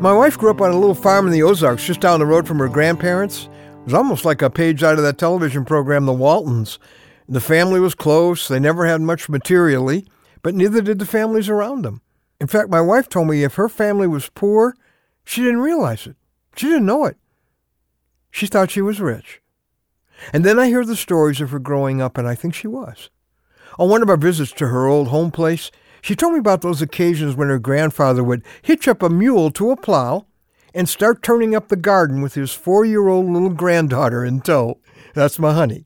My wife grew up on a little farm in the Ozarks just down the road from her grandparents. It was almost like a page out of that television program, The Waltons. The family was close. They never had much materially, but neither did the families around them. In fact, my wife told me if her family was poor, she didn't realize it. She didn't know it. She thought she was rich. And then I hear the stories of her growing up, and I think she was. On one of our visits to her old home place, she told me about those occasions when her grandfather would hitch up a mule to a plow and start turning up the garden with his four year old little granddaughter in tow. That's my honey.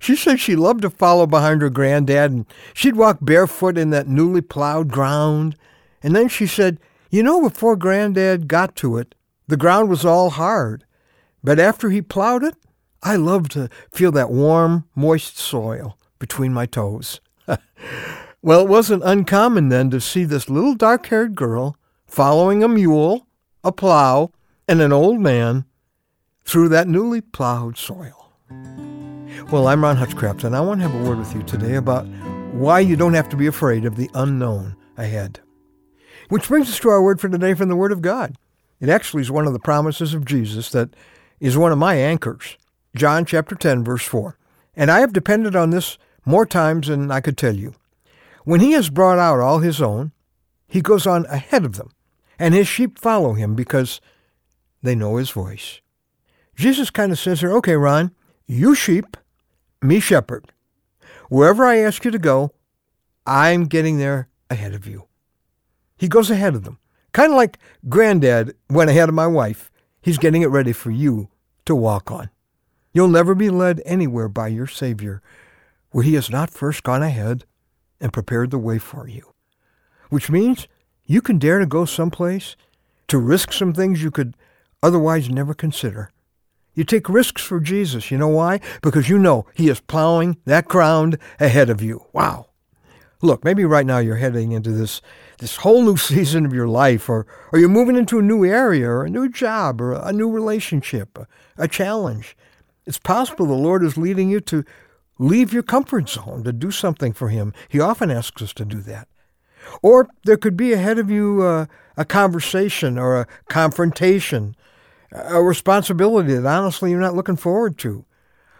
She said she loved to follow behind her granddad and she'd walk barefoot in that newly plowed ground. And then she said, You know, before granddad got to it, the ground was all hard. But after he plowed it, I loved to feel that warm, moist soil between my toes. well, it wasn't uncommon then to see this little dark haired girl following a mule, a plow, and an old man through that newly plowed soil. Well, I'm Ron Hutchcraft, and I want to have a word with you today about why you don't have to be afraid of the unknown ahead. Which brings us to our word for today from the Word of God. It actually is one of the promises of Jesus that is one of my anchors. John chapter 10, verse 4. And I have depended on this more times than I could tell you. When he has brought out all his own, he goes on ahead of them, and his sheep follow him because they know his voice. Jesus kind of says here, okay, Ron, you sheep, me shepherd. Wherever I ask you to go, I'm getting there ahead of you. He goes ahead of them. Kind of like granddad went ahead of my wife. He's getting it ready for you to walk on. You'll never be led anywhere by your Savior where he has not first gone ahead and prepared the way for you. Which means you can dare to go someplace, to risk some things you could otherwise never consider. You take risks for Jesus. You know why? Because you know he is plowing that ground ahead of you. Wow. Look, maybe right now you're heading into this this whole new season of your life, or, or you're moving into a new area, or a new job, or a new relationship, a, a challenge. It's possible the Lord is leading you to leave your comfort zone to do something for Him. He often asks us to do that. Or there could be ahead of you uh, a conversation or a confrontation, a responsibility that honestly you're not looking forward to.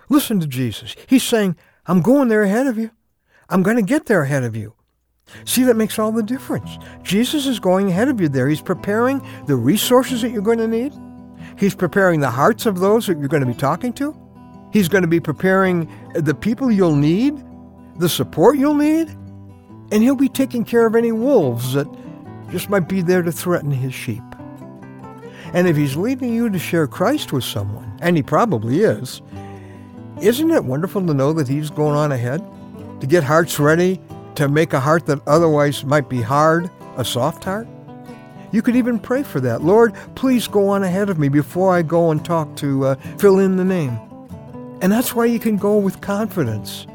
Listen to Jesus. He's saying, I'm going there ahead of you. I'm going to get there ahead of you. See, that makes all the difference. Jesus is going ahead of you there. He's preparing the resources that you're going to need. He's preparing the hearts of those that you're going to be talking to. He's going to be preparing the people you'll need, the support you'll need, and he'll be taking care of any wolves that just might be there to threaten his sheep. And if he's leading you to share Christ with someone, and he probably is, isn't it wonderful to know that he's going on ahead? To get hearts ready to make a heart that otherwise might be hard, a soft heart? You could even pray for that. Lord, please go on ahead of me before I go and talk to uh, fill in the name. And that's why you can go with confidence.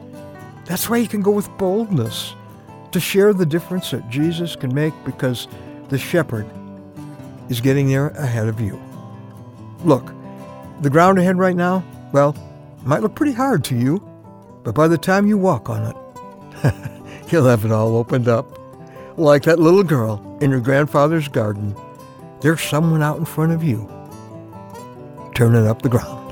That's why you can go with boldness to share the difference that Jesus can make because the shepherd is getting there ahead of you. Look, the ground ahead right now, well, might look pretty hard to you, but by the time you walk on it, you'll have it all opened up. Like that little girl in your grandfather's garden, there's someone out in front of you turning up the ground.